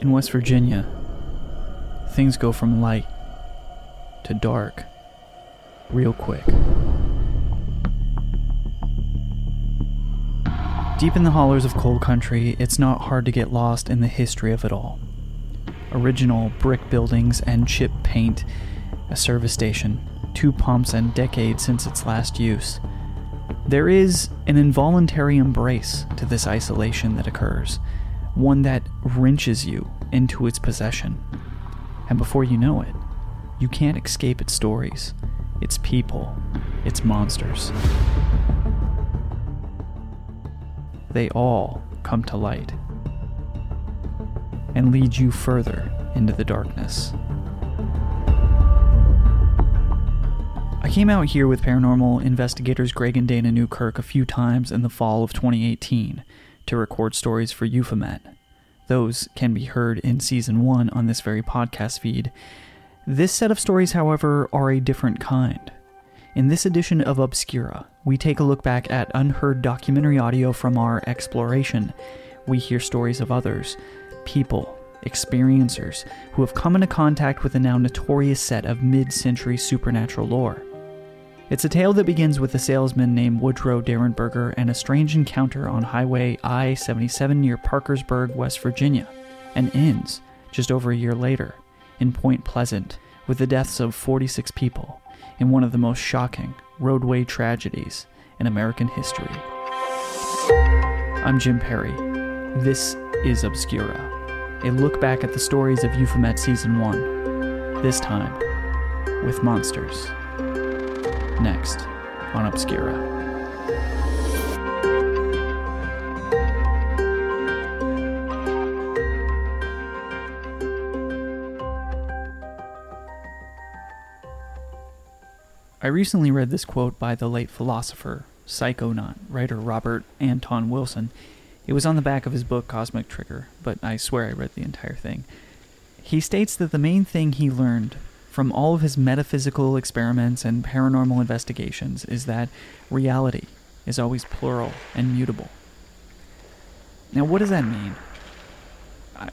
In West Virginia, things go from light to dark real quick. Deep in the hollers of coal country, it's not hard to get lost in the history of it all. Original brick buildings and chip paint, a service station, two pumps, and decades since its last use. There is an involuntary embrace to this isolation that occurs, one that wrenches you into its possession. And before you know it, you can't escape its stories, its people, its monsters. They all come to light and lead you further into the darkness. I came out here with paranormal investigators Greg and Dana Newkirk a few times in the fall of 2018 to record stories for Euphomet. Those can be heard in season 1 on this very podcast feed. This set of stories, however, are a different kind. In this edition of Obscura, we take a look back at unheard documentary audio from our exploration. We hear stories of others, people, experiencers, who have come into contact with the now notorious set of mid century supernatural lore. It's a tale that begins with a salesman named Woodrow Derenberger and a strange encounter on Highway I 77 near Parkersburg, West Virginia, and ends just over a year later in Point Pleasant with the deaths of 46 people in one of the most shocking roadway tragedies in American history. I'm Jim Perry. This is Obscura, a look back at the stories of Euphomet Season 1, this time with monsters. Next on Obscura. I recently read this quote by the late philosopher, psychonaut, writer Robert Anton Wilson. It was on the back of his book Cosmic Trigger, but I swear I read the entire thing. He states that the main thing he learned from all of his metaphysical experiments and paranormal investigations is that reality is always plural and mutable. Now, what does that mean? I,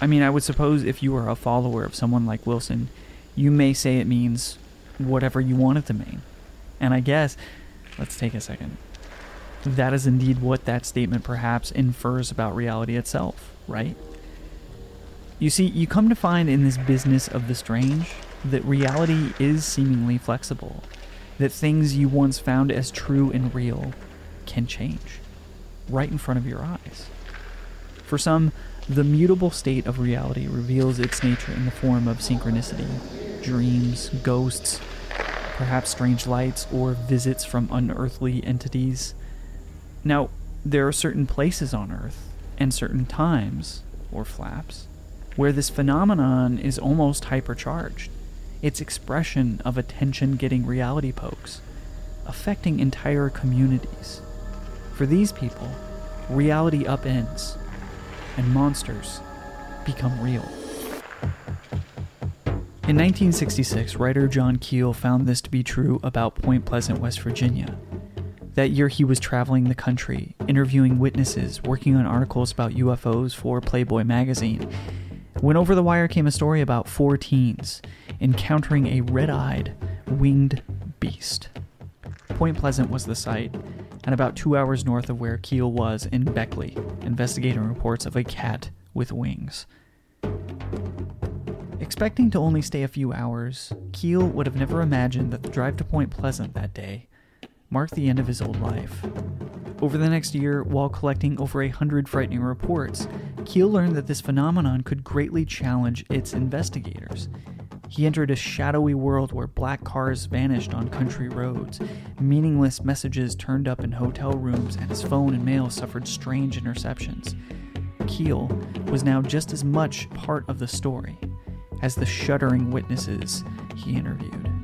I mean, I would suppose if you are a follower of someone like Wilson, you may say it means whatever you want it to mean. And I guess, let's take a second. That is indeed what that statement perhaps infers about reality itself, right? You see, you come to find in this business of the strange that reality is seemingly flexible, that things you once found as true and real can change right in front of your eyes. For some, the mutable state of reality reveals its nature in the form of synchronicity, dreams, ghosts, perhaps strange lights, or visits from unearthly entities. Now, there are certain places on Earth and certain times, or flaps, where this phenomenon is almost hypercharged. Its expression of attention getting reality pokes, affecting entire communities. For these people, reality upends, and monsters become real. In 1966, writer John Keel found this to be true about Point Pleasant, West Virginia. That year, he was traveling the country, interviewing witnesses, working on articles about UFOs for Playboy magazine. When over the wire came a story about four teens encountering a red eyed, winged beast. Point Pleasant was the site, and about two hours north of where Keel was in Beckley, investigating reports of a cat with wings. Expecting to only stay a few hours, Keel would have never imagined that the drive to Point Pleasant that day marked the end of his old life. Over the next year, while collecting over a hundred frightening reports, Keel learned that this phenomenon could greatly challenge its investigators. He entered a shadowy world where black cars vanished on country roads, meaningless messages turned up in hotel rooms, and his phone and mail suffered strange interceptions. Keel was now just as much part of the story as the shuddering witnesses he interviewed.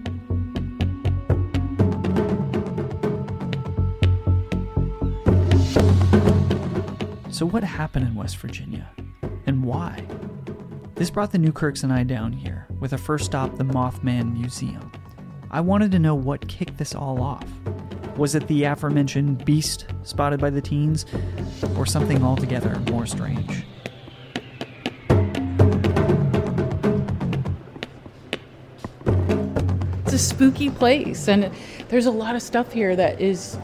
So, what happened in West Virginia? And why? This brought the Newkirks and I down here, with a first stop, the Mothman Museum. I wanted to know what kicked this all off. Was it the aforementioned beast spotted by the teens, or something altogether more strange? It's a spooky place, and there's a lot of stuff here that is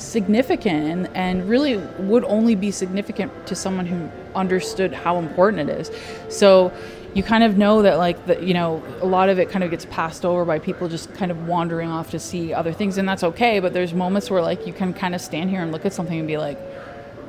significant and, really would only be significant to someone who understood how important it is. So you kind of know that like the, you know a lot of it kind of gets passed over by people just kind of wandering off to see other things and that's okay but there's moments where like you can kind of stand here and look at something and be like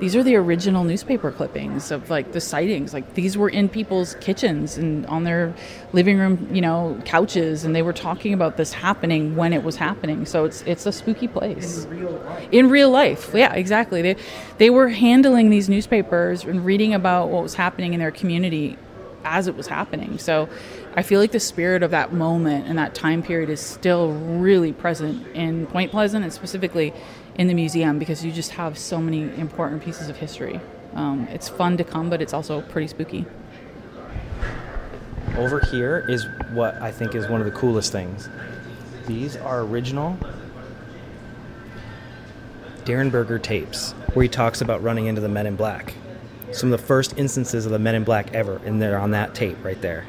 these are the original newspaper clippings of like the sightings. Like these were in people's kitchens and on their living room you know couches and they were talking about this happening when it was happening. So it's it's a spooky place. In real life, in real life. yeah exactly. They they were handling these newspapers and reading about what was happening in their community as it was happening. So I feel like the spirit of that moment and that time period is still really present in Point Pleasant and specifically in the museum because you just have so many important pieces of history. Um, it's fun to come, but it's also pretty spooky. Over here is what I think is one of the coolest things. These are original Derenberger tapes where he talks about running into the Men in Black. Some of the first instances of the Men in Black ever, and they're on that tape right there.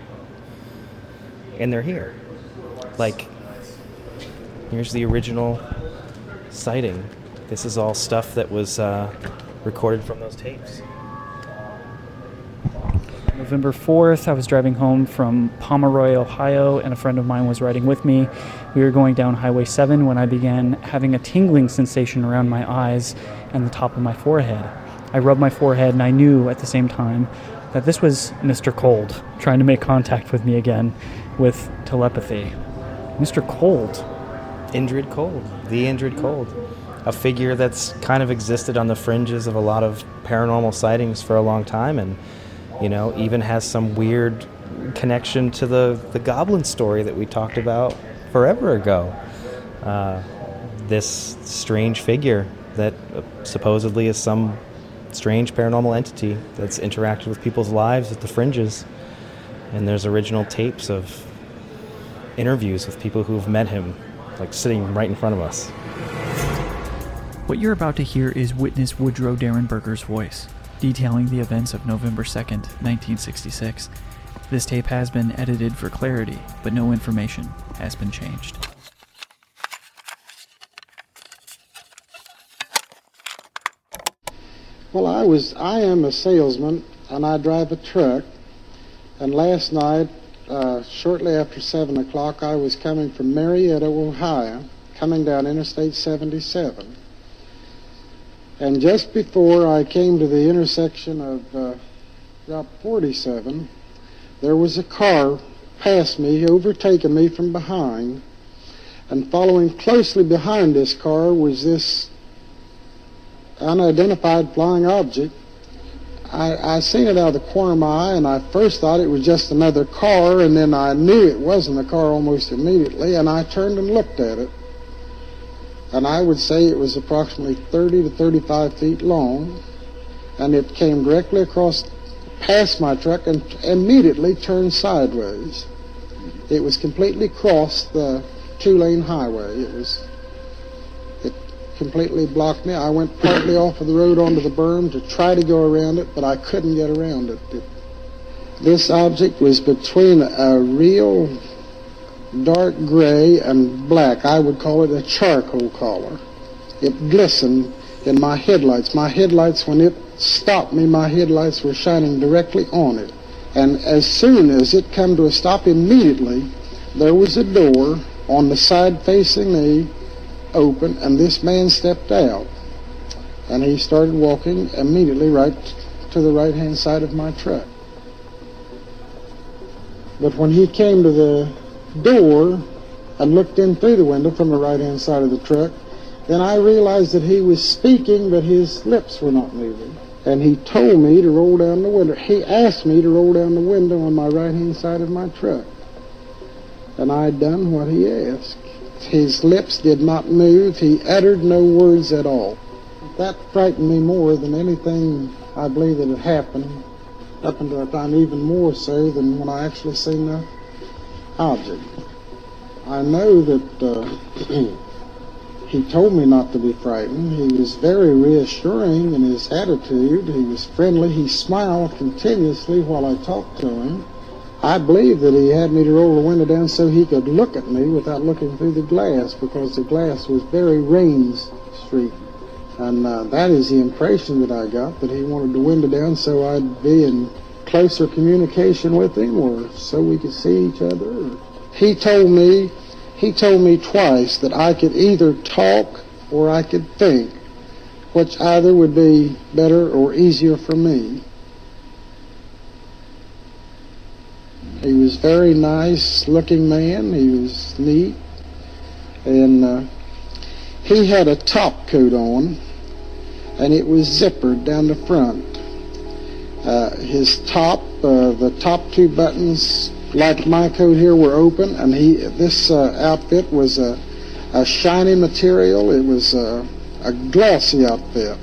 And they're here. Like, here's the original sighting. This is all stuff that was uh, recorded from those tapes. November 4th, I was driving home from Pomeroy, Ohio, and a friend of mine was riding with me. We were going down Highway 7 when I began having a tingling sensation around my eyes and the top of my forehead. I rubbed my forehead and I knew at the same time that this was Mr. Cold trying to make contact with me again with telepathy. Mr. Cold. Indrid Cold, the Indrid Cold, a figure that's kind of existed on the fringes of a lot of paranormal sightings for a long time, and you know even has some weird connection to the the goblin story that we talked about forever ago. Uh, this strange figure that supposedly is some strange paranormal entity that's interacted with people's lives at the fringes. And there's original tapes of interviews with people who've met him like sitting right in front of us. What you're about to hear is witness Woodrow Derenberger's voice, detailing the events of November 2nd, 1966. This tape has been edited for clarity, but no information has been changed. Well, I was I am a salesman and I drive a truck. And last night uh, shortly after 7 o'clock, I was coming from Marietta, Ohio, coming down Interstate 77. And just before I came to the intersection of uh, Route 47, there was a car past me, overtaking me from behind. And following closely behind this car was this unidentified flying object I, I seen it out of the corner of my eye, and I first thought it was just another car, and then I knew it wasn't a car almost immediately, and I turned and looked at it. And I would say it was approximately 30 to 35 feet long, and it came directly across past my truck and immediately turned sideways. It was completely crossed the two-lane highway. It was completely blocked me. I went partly off of the road onto the berm to try to go around it, but I couldn't get around it. it this object was between a real dark gray and black. I would call it a charcoal color. It glistened in my headlights. My headlights, when it stopped me, my headlights were shining directly on it. And as soon as it came to a stop, immediately there was a door on the side facing me open, and this man stepped out. And he started walking immediately right to the right hand side of my truck. But when he came to the door and looked in through the window from the right hand side of the truck, then I realized that he was speaking, but his lips were not moving. And he told me to roll down the window. He asked me to roll down the window on my right hand side of my truck. And I had done what he asked. His lips did not move. He uttered no words at all. That frightened me more than anything I believe that had happened up until that time, even more so than when I actually seen the object. I know that uh, he told me not to be frightened. He was very reassuring in his attitude. He was friendly. He smiled continuously while I talked to him. I believe that he had me to roll the window down so he could look at me without looking through the glass because the glass was very Raines Street. And uh, that is the impression that I got, that he wanted the window down so I'd be in closer communication with him or so we could see each other. He told me, he told me twice that I could either talk or I could think, which either would be better or easier for me. He was very nice looking man. He was neat. And uh, he had a top coat on, and it was zippered down the front. Uh, his top, uh, the top two buttons, like my coat here, were open, and he this uh, outfit was a, a shiny material. It was a, a glossy outfit,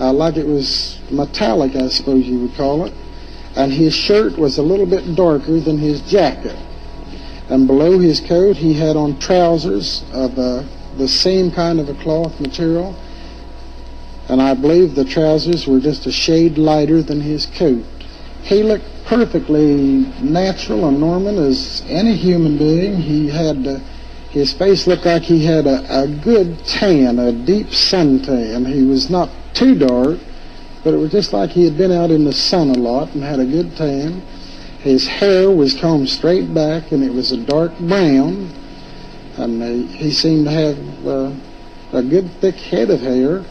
like it was metallic, I suppose you would call it and his shirt was a little bit darker than his jacket. And below his coat, he had on trousers of uh, the same kind of a cloth material, and I believe the trousers were just a shade lighter than his coat. He looked perfectly natural and normal as any human being. He had uh, his face looked like he had a, a good tan, a deep suntan. He was not too dark, but it was just like he had been out in the sun a lot and had a good tan. His hair was combed straight back and it was a dark brown, and uh, he seemed to have uh, a good thick head of hair.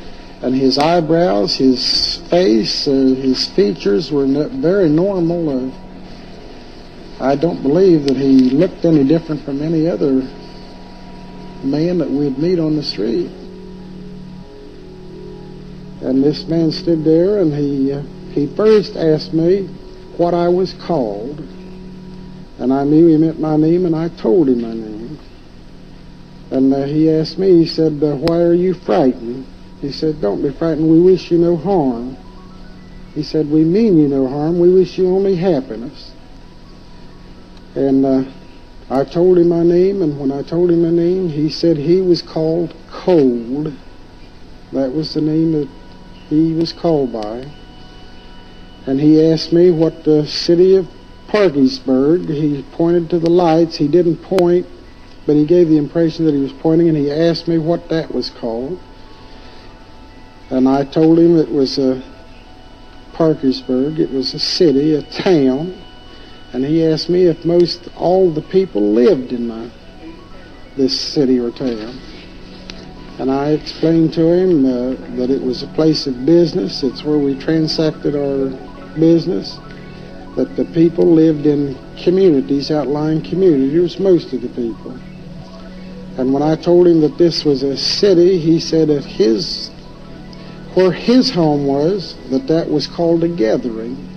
And his eyebrows, his face, uh, his features were very normal. Uh, I don't believe that he looked any different from any other man that we'd meet on the street. And this man stood there and he, uh, he first asked me what I was called. And I knew he meant my name and I told him my name. And uh, he asked me, he said, uh, why are you frightened? He said, don't be frightened, we wish you no harm. He said, we mean you no harm, we wish you only happiness. And uh, I told him my name, and when I told him my name, he said he was called Cold. That was the name that he was called by. And he asked me what the city of Parkersburg, he pointed to the lights. He didn't point, but he gave the impression that he was pointing, and he asked me what that was called. And I told him it was a Parkersburg. It was a city, a town. And he asked me if most all the people lived in my, this city or town. And I explained to him uh, that it was a place of business. It's where we transacted our business. That the people lived in communities, outlying communities, most of the people. And when I told him that this was a city, he said that his, where his home was, that that was called a gathering.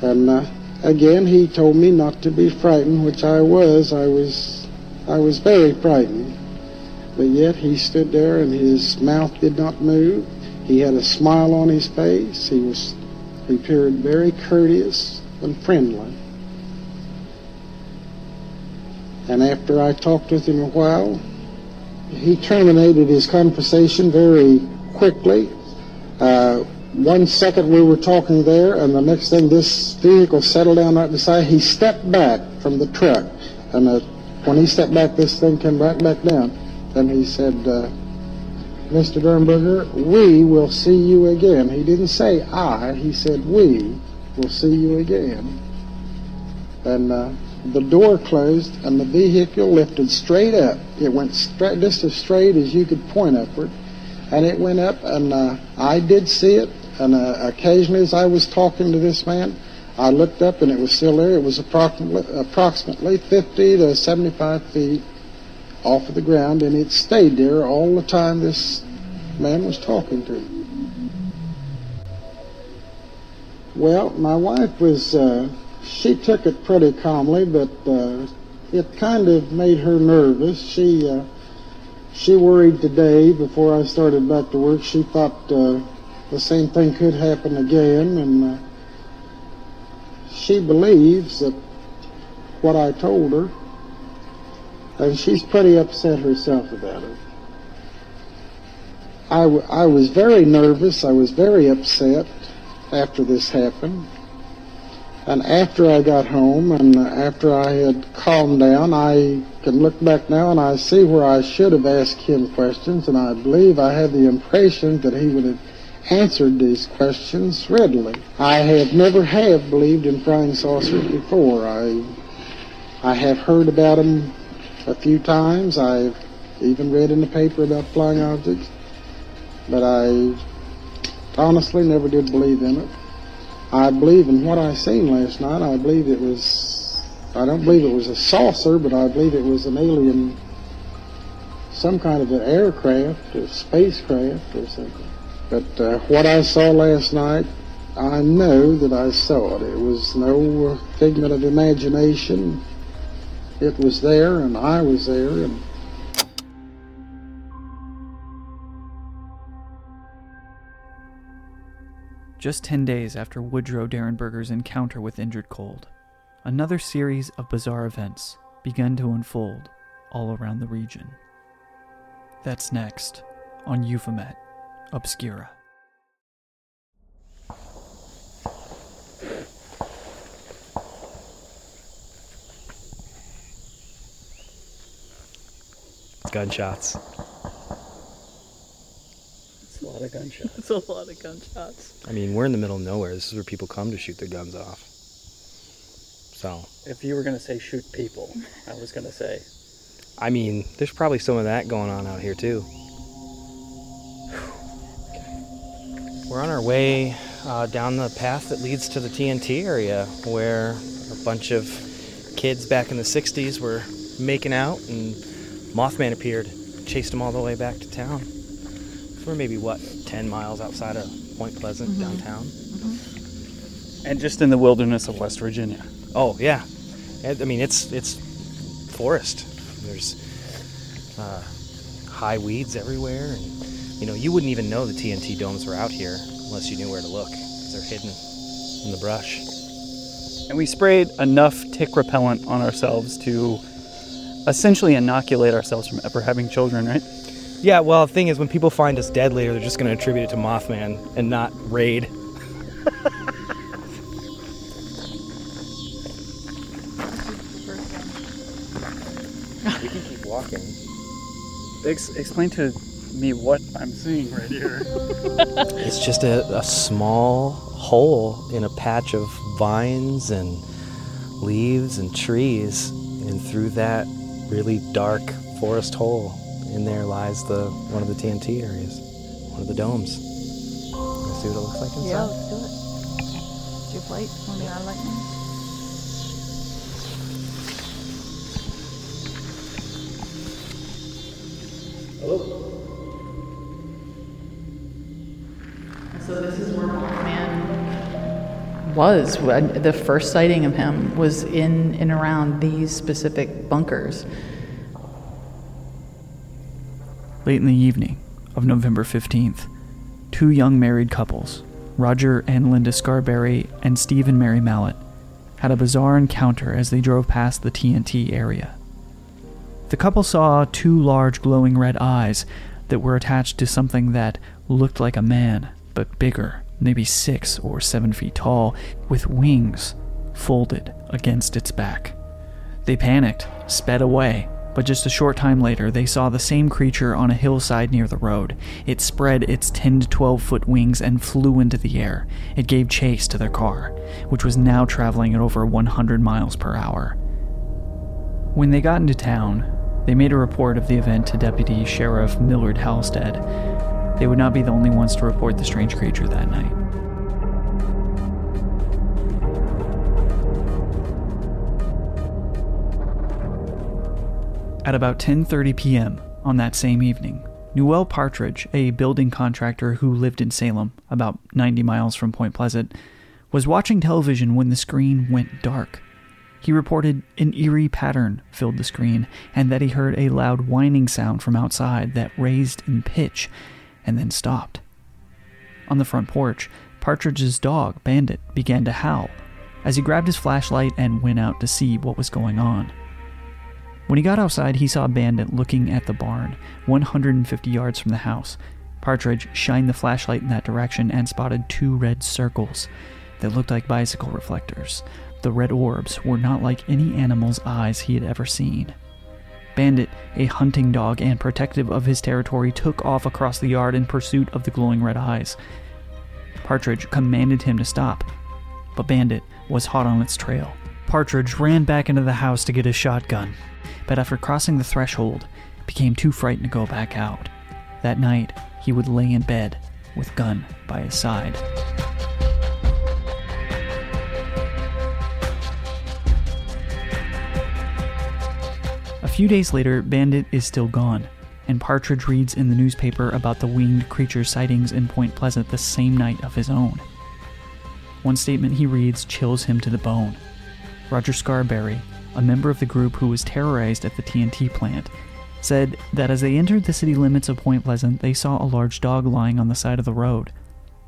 And uh, again, he told me not to be frightened, which I was. I was, I was very frightened. But yet he stood there and his mouth did not move. He had a smile on his face. He was he appeared very courteous and friendly. And after I talked with him a while, he terminated his conversation very quickly. Uh, one second we were talking there, and the next thing this vehicle settled down right beside. He stepped back from the truck, and uh, when he stepped back, this thing came right back down. And he said, uh, Mr. Dernberger, we will see you again. He didn't say I, he said we will see you again. And uh, the door closed and the vehicle lifted straight up. It went straight, just as straight as you could point upward. And it went up and uh, I did see it. And uh, occasionally as I was talking to this man, I looked up and it was still there. It was approximately, approximately 50 to 75 feet off of the ground, and it stayed there all the time this man was talking to. Well, my wife was, uh, she took it pretty calmly, but uh, it kind of made her nervous. She, uh, she worried today before I started back to work. She thought uh, the same thing could happen again, and uh, she believes that what I told her and she's pretty upset herself about it. I, I was very nervous. I was very upset after this happened. And after I got home and after I had calmed down, I can look back now and I see where I should have asked him questions, and I believe I had the impression that he would have answered these questions readily. I have never have believed in flying saucers before. I I have heard about them a few times. I've even read in the paper about flying objects, but I honestly never did believe in it. I believe in what I seen last night. I believe it was, I don't believe it was a saucer, but I believe it was an alien, some kind of an aircraft or spacecraft or something. But uh, what I saw last night, I know that I saw it. It was no figment of imagination. It was there, and I was there, and Just 10 days after Woodrow Derenberger's encounter with Indrid Cold, another series of bizarre events began to unfold all around the region. That's next on Euphomet Obscura. Gunshots. It's a lot of gunshots. It's a lot of gunshots. I mean, we're in the middle of nowhere. This is where people come to shoot their guns off. So, If you were gonna say shoot people, I was gonna say I mean, there's probably some of that going on out here too. We're on our way uh, down the path that leads to the TNT area, where a bunch of kids back in the '60s were making out, and Mothman appeared, chased them all the way back to town. We're maybe what 10 miles outside of Point Pleasant downtown. and just in the wilderness of West Virginia. Oh yeah, I mean it's it's forest. There's uh, high weeds everywhere, and you know you wouldn't even know the TNT domes were out here unless you knew where to look. 'cause they're hidden in the brush. And we sprayed enough tick repellent on ourselves to essentially inoculate ourselves from ever having children, right? Yeah, well the thing is when people find us dead later, they're just going to attribute it to Mothman and not Raid. we can keep walking. Ex- explain to me what I'm seeing right here. It's just a, a small hole in a patch of vines and leaves and trees. And through that really dark forest hole, in there lies the one of the TNT areas, one of the domes. Wanna see what it looks like inside? Yeah, let's do it. Tube light, on the eye lightning. So was. The first sighting of him was in and around these specific bunkers. Late in the evening of November 15th, two young married couples, Roger and Linda Scarberry and Steve and Mary Mallette, had a bizarre encounter as they drove past the TNT area. The couple saw two large glowing red eyes that were attached to something that looked like a man, but bigger, maybe six or seven feet tall, with wings folded against its back. They panicked, sped away, but just a short time later, they saw the same creature on a hillside near the road. It spread its 10 to 12 foot wings and flew into the air. It gave chase to their car, which was now traveling at over 100 miles per hour. When they got into town, they made a report of the event to Deputy Sheriff Millard Halstead. They would not be the only ones to report the strange creature that night. At about 10:30 p.m. on that same evening, Newell Partridge, a building contractor who lived in Salem, about 90 miles from Point Pleasant, was watching television when the screen went dark. He reported an eerie pattern filled the screen and that he heard a loud whining sound from outside that raised in pitch and then stopped. On the front porch, Partridge's dog, Bandit, began to howl as he grabbed his flashlight and went out to see what was going on. When he got outside, he saw Bandit looking at the barn, 150 yards from the house. Partridge shined the flashlight in that direction and spotted two red circles. that looked like bicycle reflectors. The red orbs were not like any animal's eyes he had ever seen. Bandit, a hunting dog and protective of his territory, took off across the yard in pursuit of the glowing red eyes. Partridge commanded him to stop, but Bandit was hot on its trail. Partridge ran back into the house to get his shotgun, but after crossing the threshold, became too frightened to go back out. That night, he would lay in bed with gun by his side. Few days later, Bandit is still gone, and Partridge reads in the newspaper about the winged creature sightings in Point Pleasant the same night of his own. One statement he reads chills him to the bone. Roger Scarberry, a member of the group who was terrorized at the TNT plant, said that as they entered the city limits of Point Pleasant, they saw a large dog lying on the side of the road.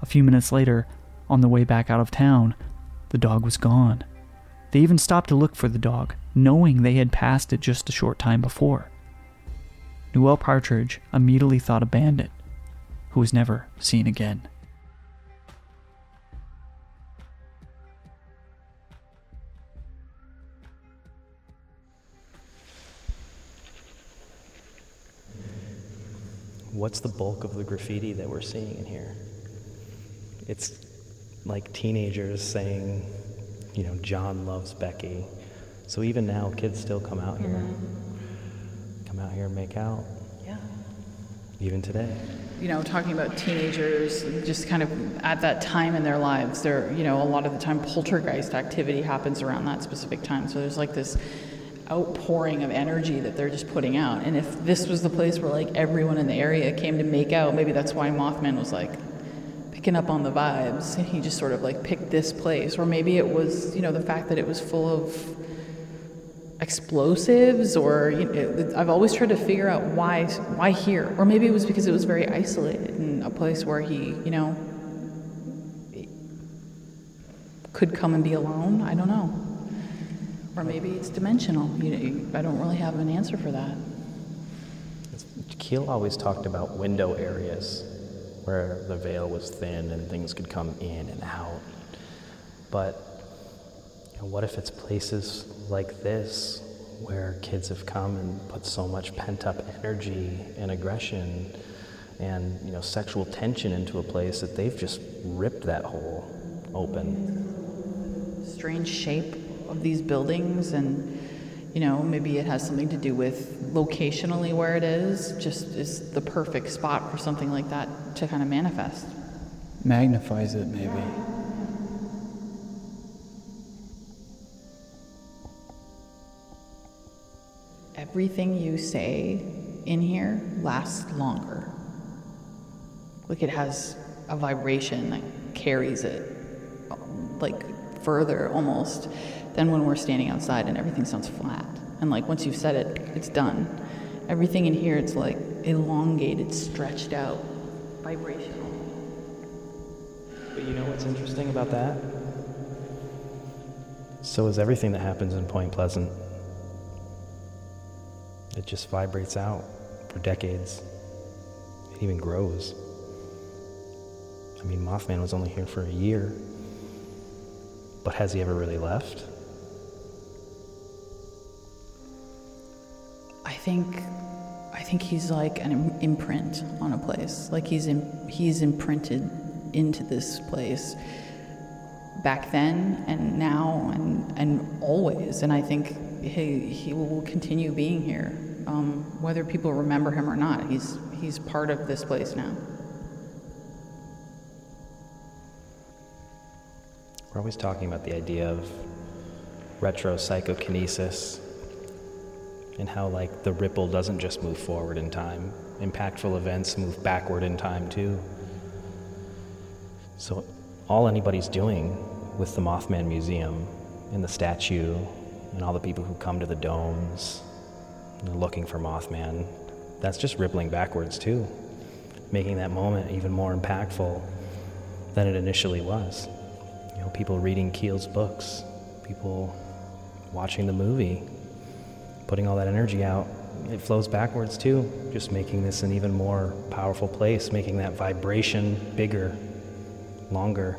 A few minutes later, on the way back out of town, the dog was gone. They even stopped to look for the dog, knowing they had passed it just a short time before. Newell Partridge immediately thought a bandit, who was never seen again. What's the bulk of the graffiti that we're seeing in here? It's like teenagers saying, you know, John loves Becky. So even now, kids still come out here, come out here and make out, Yeah. even today. you know, talking about teenagers, just kind of at that time in their lives, they're, you know, a lot of the time poltergeist activity happens around that specific time. So there's like this outpouring of energy that they're just putting out. And if this was the place where like everyone in the area came to make out, maybe that's why Mothman was like picking up on the vibes. He just sort of like picked this place. Or maybe it was, you know, the fact that it was full of explosives or you know, I've always tried to figure out why why here. Or maybe it was because it was very isolated and a place where he you know could come and be alone. I don't know. Or maybe it's dimensional. You know, I don't really have an answer for that. Keel always talked about window areas where the veil was thin and things could come in and out. But you know, what if it's places like this where kids have come and put so much pent up energy and aggression and you know sexual tension into a place that they've just ripped that hole open. strange shape of these buildings and you know maybe it has something to do with locationally where it is just is the perfect spot for something like that to kind of manifest Magnifies it, maybe. Everything you say in here lasts longer. Like it has a vibration that carries it like further almost than when we're standing outside and everything sounds flat. And like once you've said it, it's done. Everything in here, it's like elongated, stretched out, vibrational. But you know what's interesting about that? So is everything that happens in Point Pleasant. It just vibrates out for decades. It even grows. I mean, Mothman was only here for a year. But has he ever really left? I think I think he's like an imprint on a place. Like he's Im- he's imprinted into this place back then and now and and always. And I think he he will continue being here, um, whether people remember him or not. He's he's part of this place now. We're always talking about the idea of retro psychokinesis and how like the ripple doesn't just move forward in time. Impactful events move backward in time too. So all anybody's doing with the Mothman Museum and the statue and all the people who come to the domes looking for Mothman, that's just rippling backwards too, making that moment even more impactful than it initially was. You know, people reading Keel's books, people watching the movie, putting all that energy out, it flows backwards too, just making this an even more powerful place, making that vibration bigger, longer.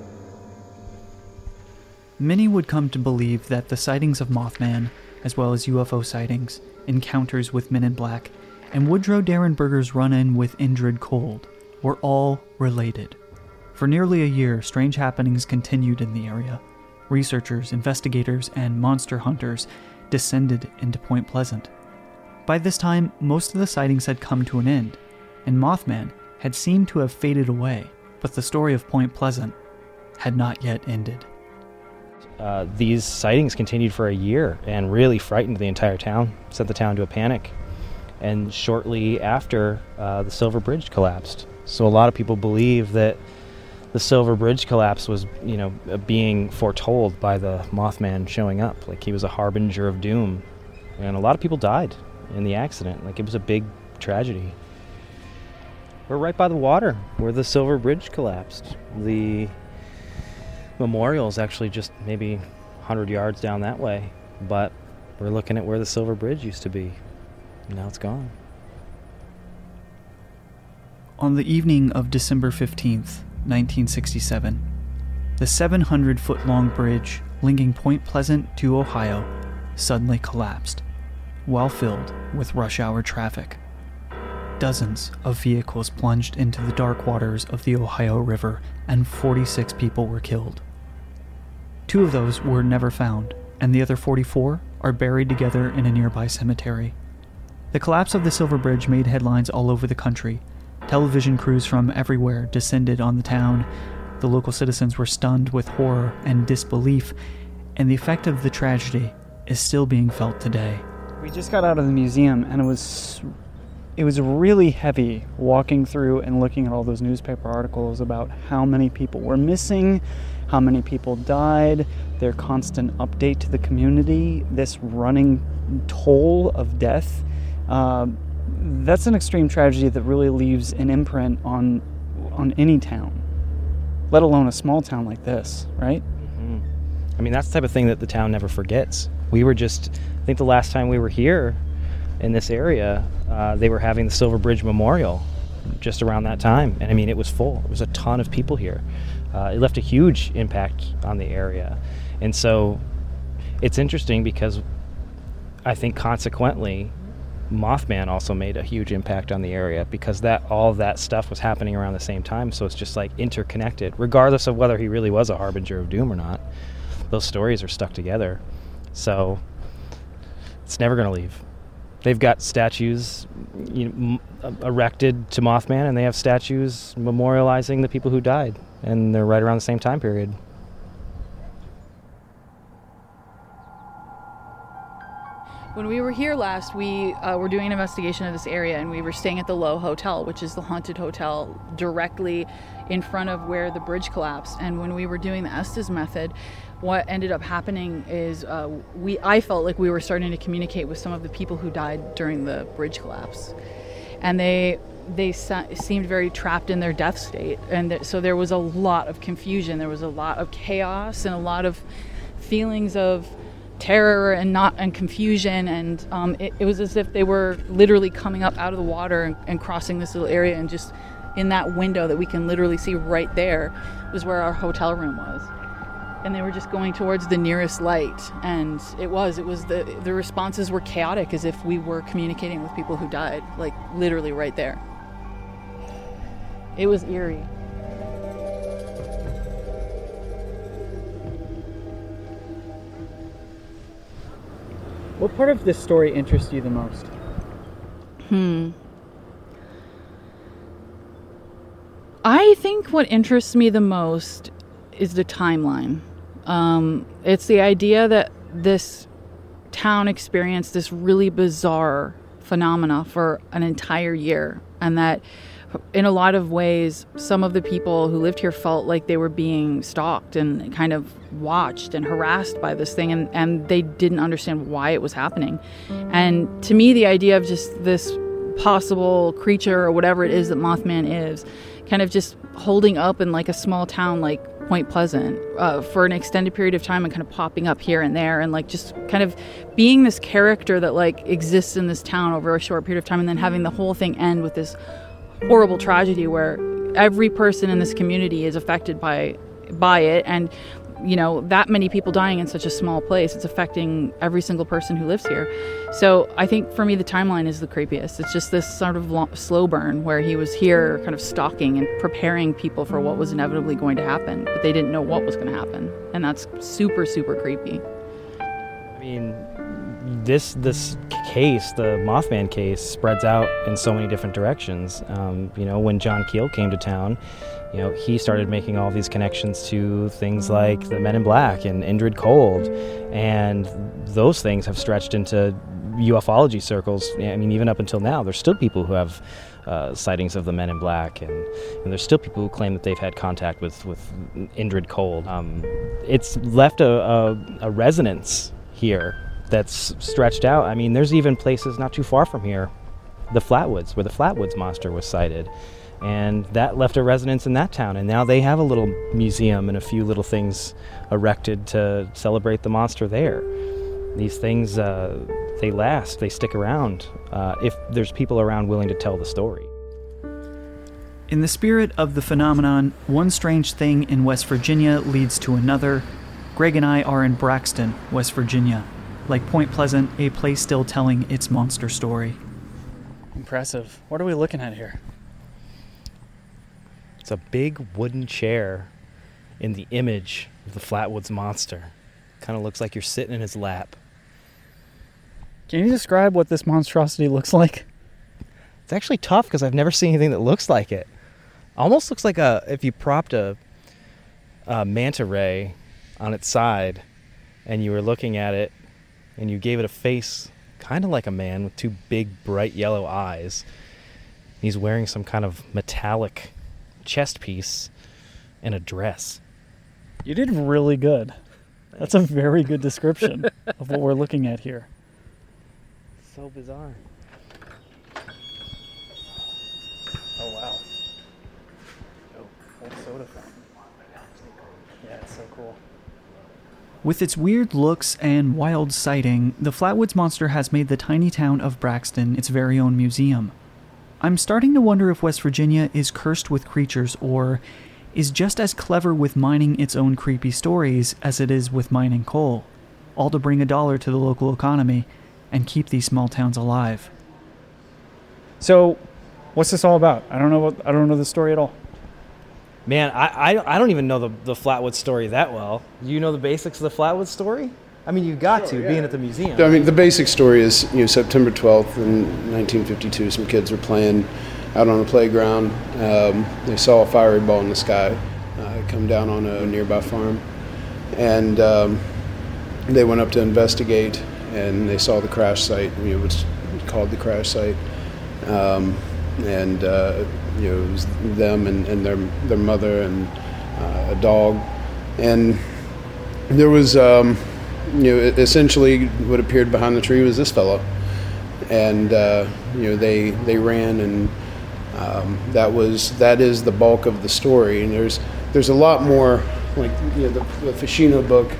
Many would come to believe that the sightings of Mothman, as well as UFO sightings, encounters with men in black, and Woodrow Derenberger's run in with Indrid Cold were all related. For nearly a year, strange happenings continued in the area. Researchers, investigators, and monster hunters descended into Point Pleasant. By this time, most of the sightings had come to an end, and Mothman had seemed to have faded away, but the story of Point Pleasant had not yet ended. Uh, these sightings continued for a year and really frightened the entire town, sent the town into a panic. And shortly after, uh, the Silver Bridge collapsed. So a lot of people believe that the Silver Bridge collapse was, you know, uh, being foretold by the Mothman showing up. Like he was a harbinger of doom. And a lot of people died in the accident. Like it was a big tragedy. We're right by the water where the Silver Bridge collapsed. The memorial is actually just maybe 100 yards down that way, but we're looking at where the Silver Bridge used to be. Now it's gone. On the evening of December 15th, 1967, the 700 foot long bridge linking Point Pleasant to Ohio suddenly collapsed while filled with rush hour traffic. Dozens of vehicles plunged into the dark waters of the Ohio River, and 46 people were killed. Two of those were never found, and the other 44 are buried together in a nearby cemetery. The collapse of the Silver Bridge made headlines all over the country. Television crews from everywhere descended on the town. The local citizens were stunned with horror and disbelief, and the effect of the tragedy is still being felt today. We just got out of the museum and it was it was really heavy walking through and looking at all those newspaper articles about how many people were missing, how many people died, their constant update to the community, this running toll of death. Uh, that's an extreme tragedy that really leaves an imprint on on any town, let alone a small town like this, right? Mm-hmm. I mean, that's the type of thing that the town never forgets. We were just, I think the last time we were here in this area, uh, they were having the Silver Bridge Memorial just around that time. And I mean, it was full. It was a ton of people here. Uh, it left a huge impact on the area. And so it's interesting because I think consequently, Mothman also made a huge impact on the area because that all that stuff was happening around the same time. So it's just like interconnected, regardless of whether he really was a harbinger of doom or not. Those stories are stuck together. So it's never going to leave. They've got statues you know, erected to Mothman, and they have statues memorializing the people who died, and they're right around the same time period. When we were here last, we uh, were doing an investigation of this area and we were staying at the Lowe Hotel, which is the haunted hotel directly in front of where the bridge collapsed. And when we were doing the Estes method, what ended up happening is uh, we I felt like we were starting to communicate with some of the people who died during the bridge collapse. And they they seemed very trapped in their death state and th- so there was a lot of confusion. There was a lot of chaos and a lot of feelings of terror and not and confusion and um, it, it, was as if they were literally coming up out of the water and, and, crossing this little area and just in that window that we can literally see right there was where our hotel room was. And they were just going towards the nearest light and it was it was the the responses were chaotic as if we were communicating with people who died like literally right there it was eerie What part of this story interests you the most? Hmm. I think what interests me the most is the timeline. Um, it's the idea that this town experienced this really bizarre phenomena for an entire year, and that in a lot of ways, some of the people who lived here felt like they were being stalked and kind of watched and harassed by this thing, and, and they didn't understand why it was happening. And to me, the idea of just this possible creature or whatever it is that Mothman is, kind of just holding up in like a small town like Point Pleasant uh, for an extended period of time and kind of popping up here and there and like just kind of being this character that like exists in this town over a short period of time and then having the whole thing end with this horrible tragedy where every person in this community is affected by by it and you know, that many people dying in such a small place. It's affecting every single person who lives here. So I think for me, the timeline is the creepiest. It's just this sort of long, slow burn where he was here kind of stalking and preparing people for what was inevitably going to happen, but they didn't know what was going to happen. And that's super, super creepy. I mean, this this case, the Mothman case, spreads out in so many different directions. Um, you know, when John Keel came to town, you know, he started making all these connections to things like the Men in Black and Indrid Cold, and those things have stretched into ufology circles. I mean, even up until now, there's still people who have uh, sightings of the Men in Black, and, and, there's still people who claim that they've had contact with with Indrid Cold. Um, it's left a, a, a resonance here that's stretched out. I mean, there's even places not too far from here, the Flatwoods, where the Flatwoods monster was sighted. And that left a resonance in that town. And now they have a little museum and a few little things erected to celebrate the monster there. These things, uh, they last, they stick around uh, if there's people around willing to tell the story. In the spirit of the phenomenon, one strange thing in West Virginia leads to another. Greg and I are in Braxton, West Virginia, like Point Pleasant, a place still telling its monster story. Impressive. What are we looking at here? It's a big wooden chair in the image of the Flatwoods monster. Kind of looks like you're sitting in his lap. Can you describe what this monstrosity looks like? It's actually tough because I've never seen anything that looks like it. Almost looks like a if you propped a, a manta ray on its side and you were looking at it and you gave it a face kind of like a man with two big, bright yellow eyes. He's wearing some kind of metallic chest piece and a dress. You did really good. That's a very good description of what we're looking at here. So bizarre. Oh wow. Oh, old soda fountain. Yeah, it's so cool. With its weird looks and wild sighting, the Flatwoods Monster has made the tiny town of Braxton its very own museum. I'm starting to wonder if West Virginia is cursed with creatures or is just as clever with mining its own creepy stories as it is with mining coal, all to bring a dollar to the local economy and keep these small towns alive. So, what's this all about? I don't know what I don't know the story at all. Man, I, I, I don't even know the, the Flatwood story that well. You know the basics of the Flatwood story? I mean, you got sure, to, yeah. being at the museum. I mean, the basic story is, you know, September 12th in 1952, some kids were playing out on a playground. Um, they saw a fiery ball in the sky uh, come down on a nearby farm. And um, they went up to investigate, and they saw the crash site. You know, it was called the crash site. Um, and uh, you know, it was them and, and their their mother and uh, a dog, and there was um, you know essentially what appeared behind the tree was this fellow, and uh, you know they they ran and um, that was that is the bulk of the story, and there's there's a lot more like you know the, the Feschino book.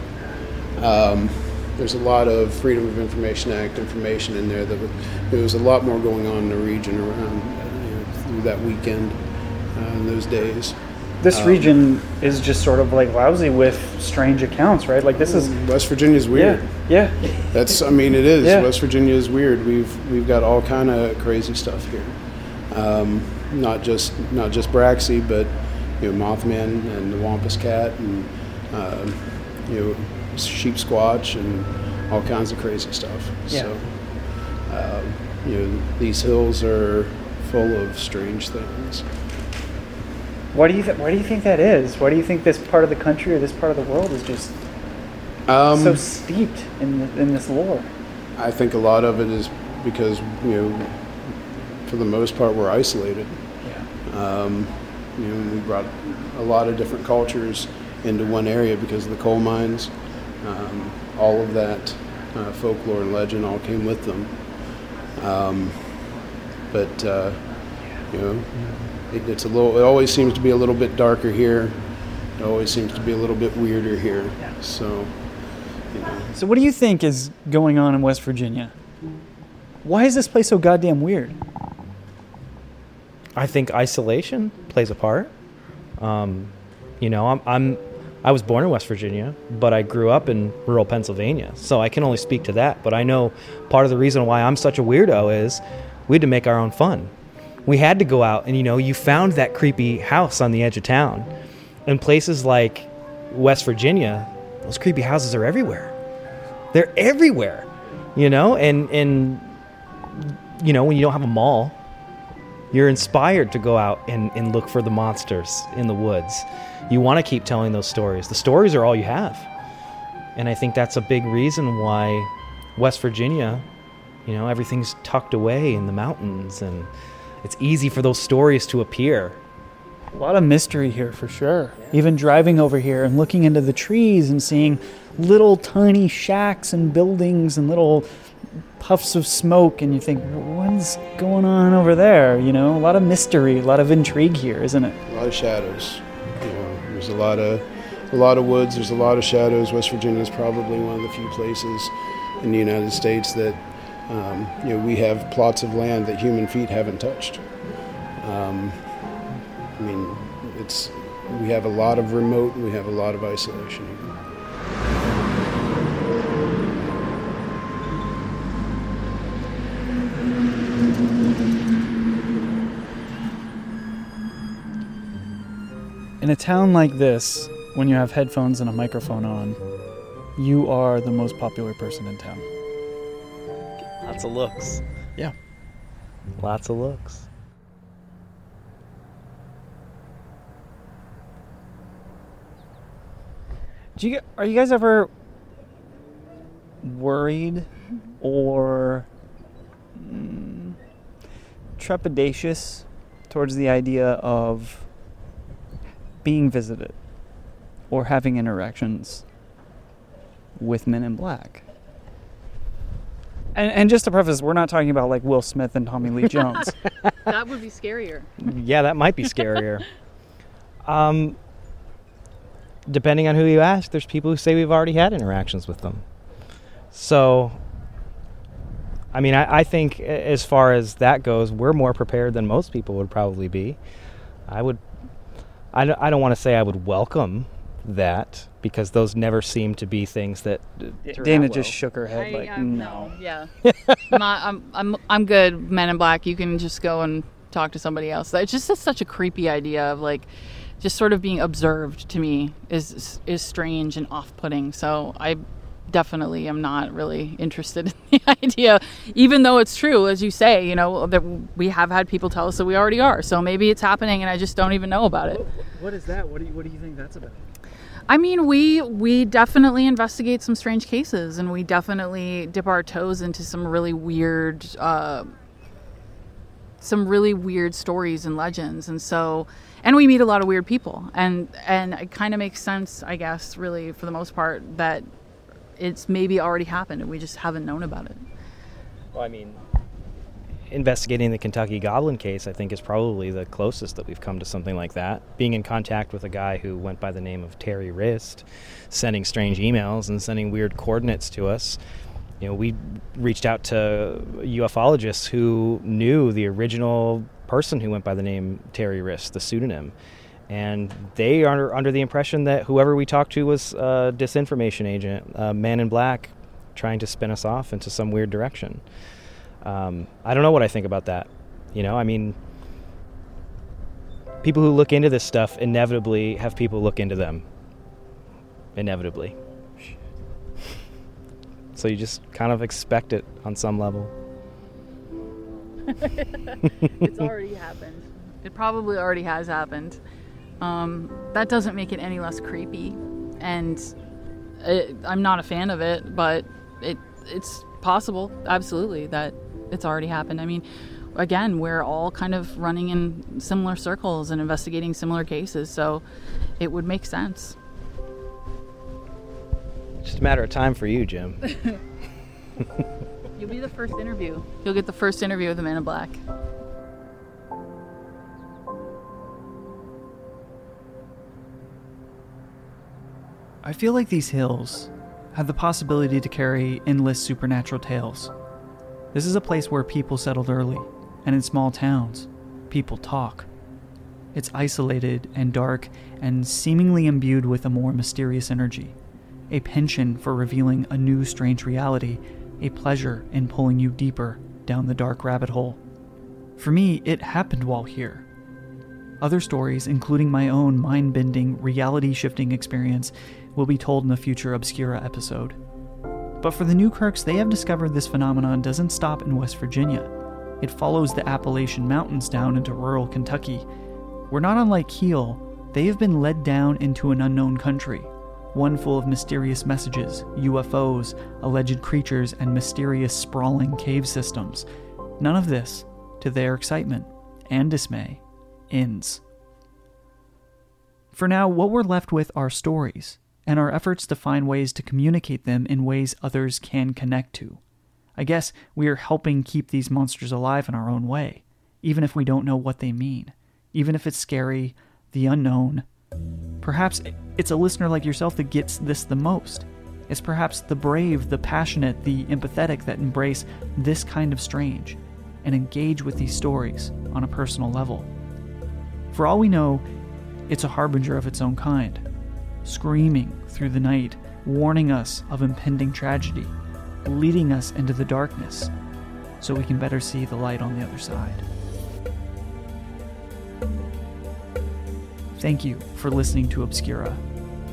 Um, there's a lot of Freedom of Information Act information in there. That there was a lot more going on in the region around through that weekend uh, in those days. This um, region is just sort of like lousy with strange accounts, right? Like this is West Virginia's weird. Yeah, yeah. That's I mean it is. Yeah. West Virginia is weird. We've we've got all kind of crazy stuff here. Um, not just not just Braxy, but you know Mothman and the Wampus Cat and uh, you know Sheepsquatch and all kinds of crazy stuff. Yeah. So uh, you know these hills are full of strange things. Why do you th- Why do you think that is? Why do you think this part of the country or this part of the world is just um, so steeped in the, in this lore? I think a lot of it is because you know, for the most part, we're isolated. Yeah. Um, you know, we brought a lot of different cultures into one area because of the coal mines. Um, all of that uh, folklore and legend all came with them. Um, but uh, you know, it, it's a little. It always seems to be a little bit darker here. It always seems to be a little bit weirder here. Yeah. So, you know. So, what do you think is going on in West Virginia? Why is this place so goddamn weird? I think isolation plays a part. Um, you know, I'm, I'm I was born in West Virginia, but I grew up in rural Pennsylvania, so I can only speak to that. But I know part of the reason why I'm such a weirdo is we had to make our own fun. We had to go out, and you know, you found that creepy house on the edge of town. In places like West Virginia, those creepy houses are everywhere. They're everywhere, you know, and and you know when you don't have a mall, you're inspired to go out and, and look for the monsters in the woods. You want to keep telling those stories. The stories are all you have. And I think that's a big reason why West Virginia, you know, everything's tucked away in the mountains and it's easy for those stories to appear. A lot of mystery here for sure. Even driving over here and looking into the trees and seeing little tiny shacks and buildings and little puffs of smoke and you think what's going on over there you know a lot of mystery a lot of intrigue here isn't it A lot of shadows. You know, there's a lot of a lot of woods. There's a lot of shadows. West Virginia is probably one of the few places in the United States that um, you know we have plots of land that human feet haven't touched. Um, I mean, it's we have a lot of remote. We have a lot of isolation. Here. in a town like this when you have headphones and a microphone on you are the most popular person in town Lots of looks. Yeah. Lots of looks. Do you are you guys ever worried or mm, trepidatious towards the idea of being visited or having interactions with men in black? And, and just to preface, we're not talking about like Will Smith and Tommy Lee Jones. that would be scarier. Yeah, that might be scarier. um, depending on who you ask, there's people who say we've already had interactions with them. So, I mean, I, I think as far as that goes, we're more prepared than most people would probably be. I would, I don't, I don't want to say I would welcome that because those never seem to be things that. Dana out just shook her head I, like, um, no. Yeah. My, I'm, I'm, I'm good, Men in Black. You can just go and talk to somebody else. It's just a, such a creepy idea of like, just sort of being observed to me is is strange and off-putting. So I definitely am not really interested in the idea, even though it's true, as you say. You know that we have had people tell us that we already are. So maybe it's happening, and I just don't even know about it. What is that? What do you, what do you think that's about? I mean, we we definitely investigate some strange cases, and we definitely dip our toes into some really weird, uh, some really weird stories and legends, and so, and we meet a lot of weird people, and and it kind of makes sense, I guess, really for the most part, that it's maybe already happened, and we just haven't known about it. Well, I mean, investigating the Kentucky Goblin case, I think, is probably the closest that we've come to something like that. Being in contact with a guy who went by the name of Terry Wrist, sending strange emails and sending weird coordinates to us. You know, we reached out to ufologists who knew the original person who went by the name Terry Wrist, the pseudonym. And they are under the impression that whoever we talked to was a disinformation agent, a man in black, trying to spin us off into some weird direction. Um, I don't know what I think about that. You know, I mean, people who look into this stuff inevitably have people look into them. Inevitably. So you just kind of expect it on some level. it's already happened. It probably already has happened. Um, that doesn't make it any less creepy, and it, I'm not a fan of it. But it it's possible, absolutely, that it's already happened. I mean, again, we're all kind of running in similar circles and investigating similar cases, so it would make sense. Just a matter of time for you, Jim. You'll be the first interview. You'll get the first interview with the Man in Black. I feel like these hills have the possibility to carry endless supernatural tales. This is a place where people settled early, and in small towns, people talk. It's isolated and dark and seemingly imbued with a more mysterious energy. A penchant for revealing a new strange reality, a pleasure in pulling you deeper down the dark rabbit hole. For me, it happened while here. Other stories, including my own mind bending, reality shifting experience, will be told in a future Obscura episode. But for the Newkirks, they have discovered this phenomenon doesn't stop in West Virginia. It follows the Appalachian Mountains down into rural Kentucky. We're not unlike Keel, they have been led down into an unknown country, one full of mysterious messages, UFOs, alleged creatures, and mysterious sprawling cave systems. None of this, to their excitement and dismay, ends. For now, what we're left with are stories, and our efforts to find ways to communicate them in ways others can connect to. I guess we are helping keep these monsters alive in our own way, even if we don't know what they mean, even if it's scary, the unknown. Perhaps it's a listener like yourself that gets this the most. It's perhaps the brave, the passionate, the empathetic that embrace this kind of strange and engage with these stories on a personal level. For all we know, it's a harbinger of its own kind, screaming through the night, warning us of impending tragedy leading us into the darkness so we can better see the light on the other side. Thank you for listening to Obscura.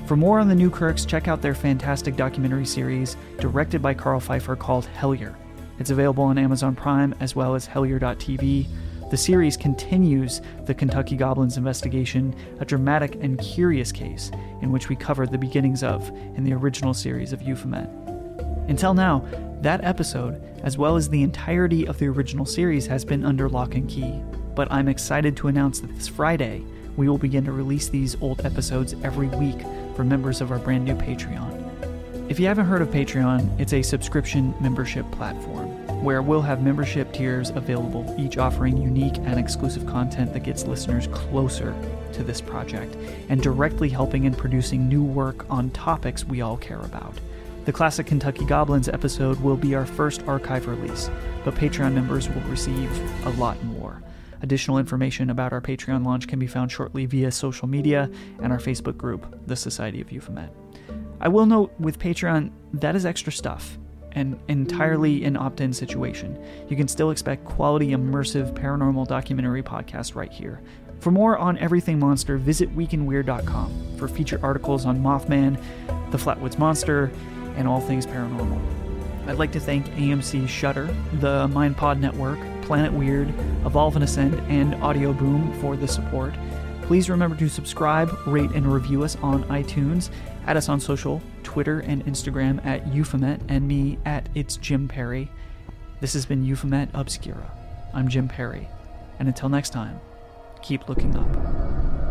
For more on the Newkirks, check out their fantastic documentary series directed by Karl Pfeiffer called Hellier. It's available on Amazon Prime as well as Hellier.tv. The series continues the Kentucky Goblins investigation, a dramatic and curious case in which we covered the beginnings of in the original series of Euphomet. Until now, that episode, as well as the entirety of the original series, has been under lock and key. But I'm excited to announce that this Friday, we will begin to release these old episodes every week for members of our brand new Patreon. If you haven't heard of Patreon, it's a subscription membership platform where we'll have membership tiers available, each offering unique and exclusive content that gets listeners closer to this project and directly helping in producing new work on topics we all care about. The Classic Kentucky Goblins episode will be our first archive release, but Patreon members will receive a lot more. Additional information about our Patreon launch can be found shortly via social media and our Facebook group, The Society of Euphomet. I will note with Patreon, that is extra stuff and entirely an opt in situation. You can still expect quality, immersive paranormal documentary podcasts right here. For more on everything monster, visit weekinweird.com for feature articles on Mothman, the Flatwoods Monster, and all things paranormal. I'd like to thank AMC Shudder, the MindPod Network, Planet Weird, Evolve and Ascend, and Audio Boom for the support. Please remember to subscribe, rate, and review us on iTunes. Add us on social, Twitter and Instagram at Euphomet, and me at It's Jim Perry. This has been Euphomet Obscura. I'm Jim Perry, and until next time, keep looking up.